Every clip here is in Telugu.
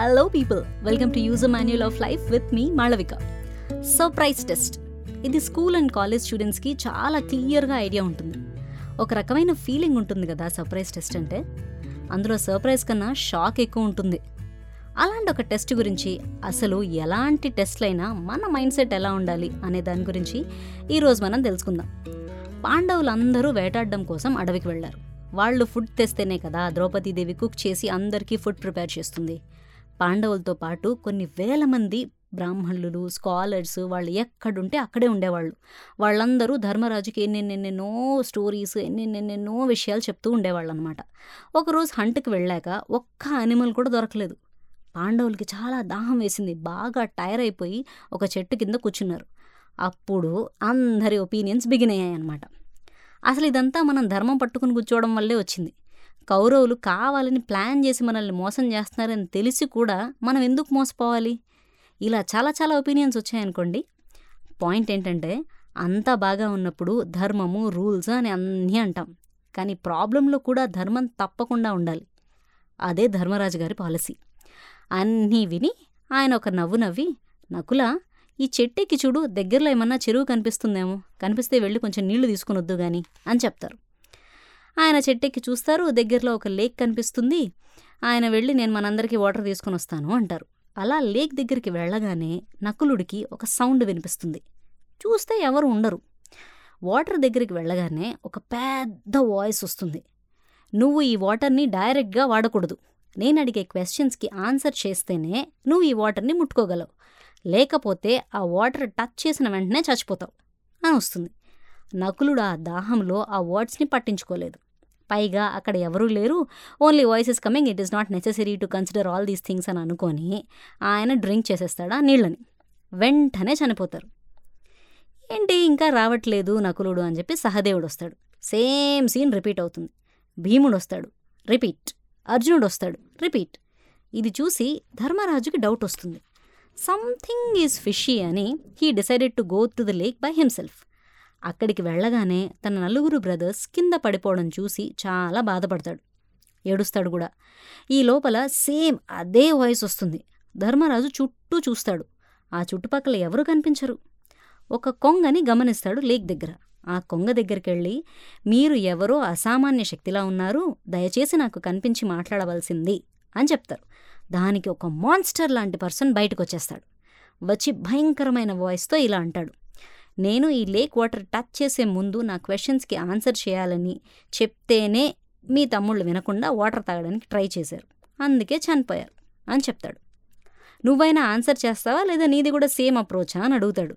Hello people welcome to user manual of life with me Malavika surprise test ఇది స్కూల్ అండ్ కాలేజ్ స్టూడెంట్స్కి చాలా క్లియర్గా ఐడియా ఉంటుంది. ఒక రకమైన ఫీలింగ్ ఉంటుంది కదా సర్ప్రైజ్ టెస్ట్ అంటే. అందులో సర్ప్రైజ్ కన్నా షాక్ ఎక్కువ ఉంటుంది. అలాంటి ఒక టెస్ట్ గురించి అసలు ఎలాంటి టెస్ట్లైనా మన మైండ్ సెట్ ఎలా ఉండాలి అనే దాని గురించి ఈరోజు మనం తెలుసుకుందాం. పాండవులందరూ వేటాడడం కోసం అడవికి వెళ్ళారు. వాళ్ళు ఫుడ్ తెస్తేనే కదా ద్రౌపదీదేవి కుక్ చేసి అందరికీ ఫుడ్ ప్రిపేర్ చేస్తుంది. పాండవులతో పాటు కొన్ని వేల మంది బ్రాహ్మణులు స్కాలర్స్ వాళ్ళు ఎక్కడుంటే అక్కడే ఉండేవాళ్ళు. వాళ్ళందరూ ధర్మరాజుకి ఎన్నెన్నెన్నెన్నో స్టోరీస్ ఎన్నెన్నెన్నెన్నో విషయాలు చెప్తూ ఉండేవాళ్ళు అనమాట ఒకరోజు హంట్కి వెళ్ళాక ఒక్క అనిమల్ కూడా దొరకలేదు. పాండవులకి చాలా దాహం వేసింది. బాగా టైర్ అయిపోయి ఒక చెట్టు కింద కూర్చున్నారు. అప్పుడు అందరి ఒపీనియన్స్ బిగిన్ అయ్యాయి అనమాట అసలు ఇదంతా మనం ధర్మం పట్టుకుని కూర్చోవడం వల్లే వచ్చింది. కౌరవులు కావాలని ప్లాన్ చేసి మనల్ని మోసం చేస్తున్నారని తెలిసి కూడా మనం ఎందుకు మోసపోవాలి? ఇలా చాలా చాలా ఒపీనియన్స్ వచ్చాయనుకోండి. పాయింట్ ఏంటంటే అంతా బాగా ఉన్నప్పుడు ధర్మము రూల్స్ అని అన్నీ అంటాం. కానీ ప్రాబ్లంలో కూడా ధర్మం తప్పకుండా ఉండాలి. అదే ధర్మరాజు గారి పాలసీ. అన్నీ విని ఆయన ఒక నవ్వు నవ్వి నకుల ఈ చెట్టెక్కి చూడు దగ్గరలో ఏమన్నా చెరువు కనిపిస్తుందేమో. కనిపిస్తే వెళ్ళి కొంచెం నీళ్ళు తీసుకునొద్దు గాని అని చెప్తారు. ఆయన చెట్టెక్కి చూస్తారు దగ్గరలో ఒక లేక్ కనిపిస్తుంది. ఆయన వెళ్ళి నేను మనందరికీ వాటర్ తీసుకుని వస్తాను అంటారు. అలా లేక్ దగ్గరికి వెళ్ళగానే నకులుడికి ఒక సౌండ్ వినిపిస్తుంది. చూస్తే ఎవరు ఉండరు. వాటర్ దగ్గరికి వెళ్ళగానే ఒక పెద్ద వాయిస్ వస్తుంది. నువ్వు ఈ వాటర్ని డైరెక్ట్గా వాడకూడదు. నేను అడిగే క్వశ్చన్స్కి ఆన్సర్ చేస్తేనే నువ్వు ఈ వాటర్ని ముట్టుకోగలవు. లేకపోతే ఆ వాటర్ టచ్ చేసిన వెంటనే చచ్చిపోతావు అని వస్తుంది. నకులుడు ఆ దాహంలో ఆ వర్డ్స్ని పట్టించుకోలేదు. పైగా అక్కడ ఎవరూ లేరు. Only voice is coming it is not necessary to consider all these things అని అనుకొని ఆయన డ్రింక్ చేసేస్తాడు ఆ నీళ్ళని. వెంటనే చనిపోతారు. ఏంటి ఇంకా రావట్లేదు నకులుడు అని చెప్పి సహదేవుడు వస్తాడు. సేమ్ సీన్ రిపీట్ అవుతుంది. భీముడు వస్తాడు. రిపీట్ అర్జునుడు వస్తాడు. రిపీట్ ఇది చూసి ధర్మరాజుకి డౌట్ వస్తుంది. సంథింగ్ ఈజ్ ఫిషీ అని he decided to go to the lake by himself అక్కడికి వెళ్ళగానే తన నలుగురు బ్రదర్స్ కింద పడిపోవడం చూసి చాలా బాధపడతాడు. ఏడుస్తాడు కూడా. ఈ లోపల సేమ్ అదే వాయిస్ వస్తుంది. ధర్మరాజు చుట్టూ చూస్తాడు. ఆ చుట్టుపక్కల ఎవరు కనిపించరు. ఒక కొంగని గమనిస్తాడు లేక్ దగ్గర. ఆ కొంగ దగ్గరికి వెళ్ళి మీరు ఎవరో అసామాన్య శక్తిలా ఉన్నారు దయచేసి నాకు కనిపించి మాట్లాడవలసింది అని చెప్తారు. దానికి ఒక మాన్స్టర్ లాంటి పర్సన్ బయటకు వచ్చేస్తాడు వచ్చి భయంకరమైన వాయిస్తో ఇలా అంటాడు. నేను ఈ లేక్ వాటర్ టచ్ చేసే ముందు నా క్వశ్చన్స్కి ఆన్సర్ చేయాలని చెప్తేనే మీ తమ్ముళ్ళు వినకుండా వాటర్ తాగడానికి ట్రై చేశారు. అందుకే చనిపోయారు అని చెప్తాడు. నువ్వైనా ఆన్సర్ చేస్తావా లేదా నీది కూడా సేమ్ అప్రోచా అని అడుగుతాడు.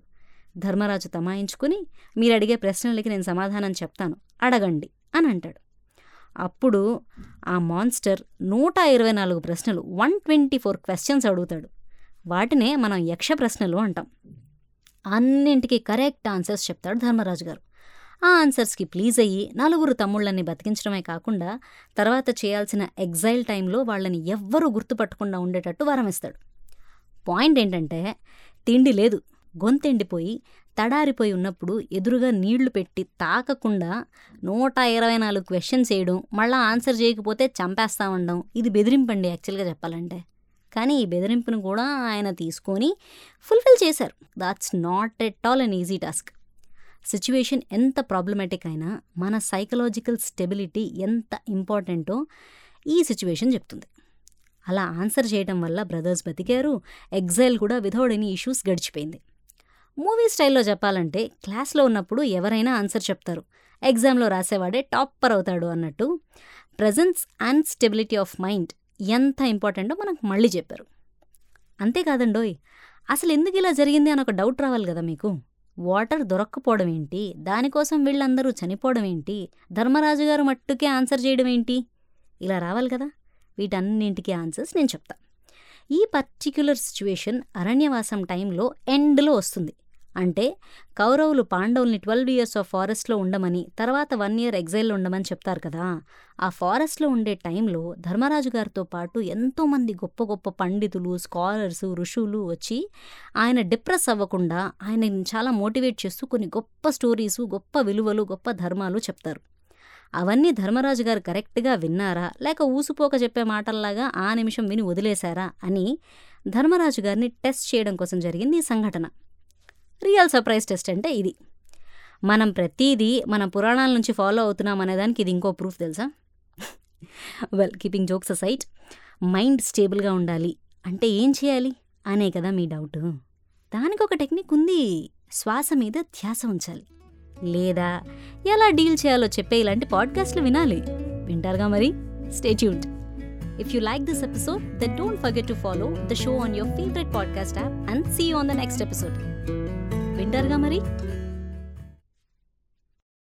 ధర్మరాజు తమాయించుకుని మీరు అడిగే ప్రశ్నలకి నేను సమాధానం చెప్తాను అడగండి అని అంటాడు. అప్పుడు ఆ మాన్స్టర్ నూట ఇరవై నాలుగు ప్రశ్నలు వన్ ట్వంటీ ఫోర్ క్వశ్చన్స్ అడుగుతాడు. వాటినే మనం యక్ష ప్రశ్నలు అంటాం. అన్నింటికి కరెక్ట్ ఆన్సర్స్ చెప్తాడు ధర్మరాజు గారు. ఆ ఆన్సర్స్కి ప్లీజ్ అయ్యి నలుగురు తమ్ముళ్ళని బతికించడమే కాకుండా తర్వాత చేయాల్సిన ఎగ్జైల్ టైంలో వాళ్ళని ఎవ్వరూ గుర్తుపట్టకుండా ఉండేటట్టు వరమిస్తాడు. పాయింట్ ఏంటంటే తిండి లేదు. గొంతెండిపోయి తడారిపోయి ఉన్నప్పుడు ఎదురుగా నీళ్ళు పెట్టి తాకకుండా నూట ఇరవై నాలుగు క్వశ్చన్స్ వేయడం మళ్ళీ ఆన్సర్ చేయకపోతే చంపేస్తామండం ఇది బెదిరింపండి యాక్చువల్గా చెప్పాలంటే. కానీ ఈ బెదిరింపును కూడా ఆయన తీసుకొని ఫుల్ఫిల్ చేశారు. That's not at all an easy task situation ఎంత ప్రాబ్లమాటిక్ అయినా మన సైకలాజికల్ స్టెబిలిటీ ఎంత ఇంపార్టెంటో ఈ సిచ్యువేషన్ చెప్తుంది. అలా ఆన్సర్ చేయడం వల్ల బ్రదర్స్ బతికారు ఎగ్జైల్ కూడా వితౌట్ ఎనీ ఇష్యూస్ గడిచిపోయింది. మూవీ స్టైల్లో చెప్పాలంటే క్లాస్లో ఉన్నప్పుడు ఎవరైనా ఆన్సర్ చెప్తారు. ఎగ్జామ్లో రాసేవాడే టాప్పర్ అవుతాడు అన్నట్టు presence and stability of mind ఎంత ఇంపార్టెంటో మనకు మళ్ళీ చెప్పారు. అంతేకాదండోయ్ అసలు ఎందుకు ఇలా జరిగింది అని ఒక డౌట్ రావాలి కదా మీకు. వాటర్ దొరక్కపోవడం ఏంటి? దానికోసం వీళ్ళందరూ చనిపోవడం ఏంటి? ధర్మరాజు గారు మట్టుకే ఆన్సర్ చేయడం ఏంటి? ఇలా రావాలి కదా. వీటన్నింటికి ఆన్సర్స్ నేను చెప్తా. ఈ పర్టిక్యులర్ సిచ్యువేషన్ అరణ్యవాసం టైంలో ఎండ్లో వస్తుంది. అంటే కౌరవులు పాండవుల్ని ట్వెల్వ్ ఇయర్స్ ఆఫ్ ఫారెస్ట్లో ఉండమని తర్వాత వన్ ఇయర్ ఎగ్జైల్లో ఉండమని చెప్తారు కదా. ఆ ఫారెస్ట్లో ఉండే టైంలో ధర్మరాజు గారితో పాటు ఎంతోమంది గొప్ప గొప్ప పండితులు స్కాలర్స్ ఋషులు వచ్చి ఆయన డిప్రెస్ అవ్వకుండా ఆయన చాలా మోటివేట్ చేస్తూ కొన్ని గొప్ప స్టోరీస్ గొప్ప విలువలు గొప్ప ధర్మాలు చెప్తారు. అవన్నీ ధర్మరాజు గారు కరెక్ట్గా విన్నారా? లేక ఊసుపోక చెప్పే మాటల్లాగా ఆ నిమిషం విని వదిలేశారా? అని ధర్మరాజు గారిని టెస్ట్ చేయడం కోసం జరిగింది ఈ సంఘటన. రియల్ సర్ప్రైజ్ టెస్ట్ అంటే ఇది. మనం ప్రతిదీ మన పురాణాల నుంచి ఫాలో అవుతున్నాం అనేదానికి ఇది ఇంకో ప్రూఫ్ తెలుసా? Well keeping jokes aside mind స్టేబుల్గా ఉండాలి. అంటే ఏం చేయాలి? అనే కదా మీ డౌట్ దానికి ఒక టెక్నిక్ ఉంది. శ్వాస మీద ధ్యాస ఉంచాలి. లేదా ఎలా డీల్ చేయాలో చెప్పే ఇలాంటి పాడ్కాస్ట్లు వినాలి. వింటారుగా మరి? Stay if you like this episode then don't forget to follow the show on your favourite podcast app and see on the next episode. వింటారుగా మరి?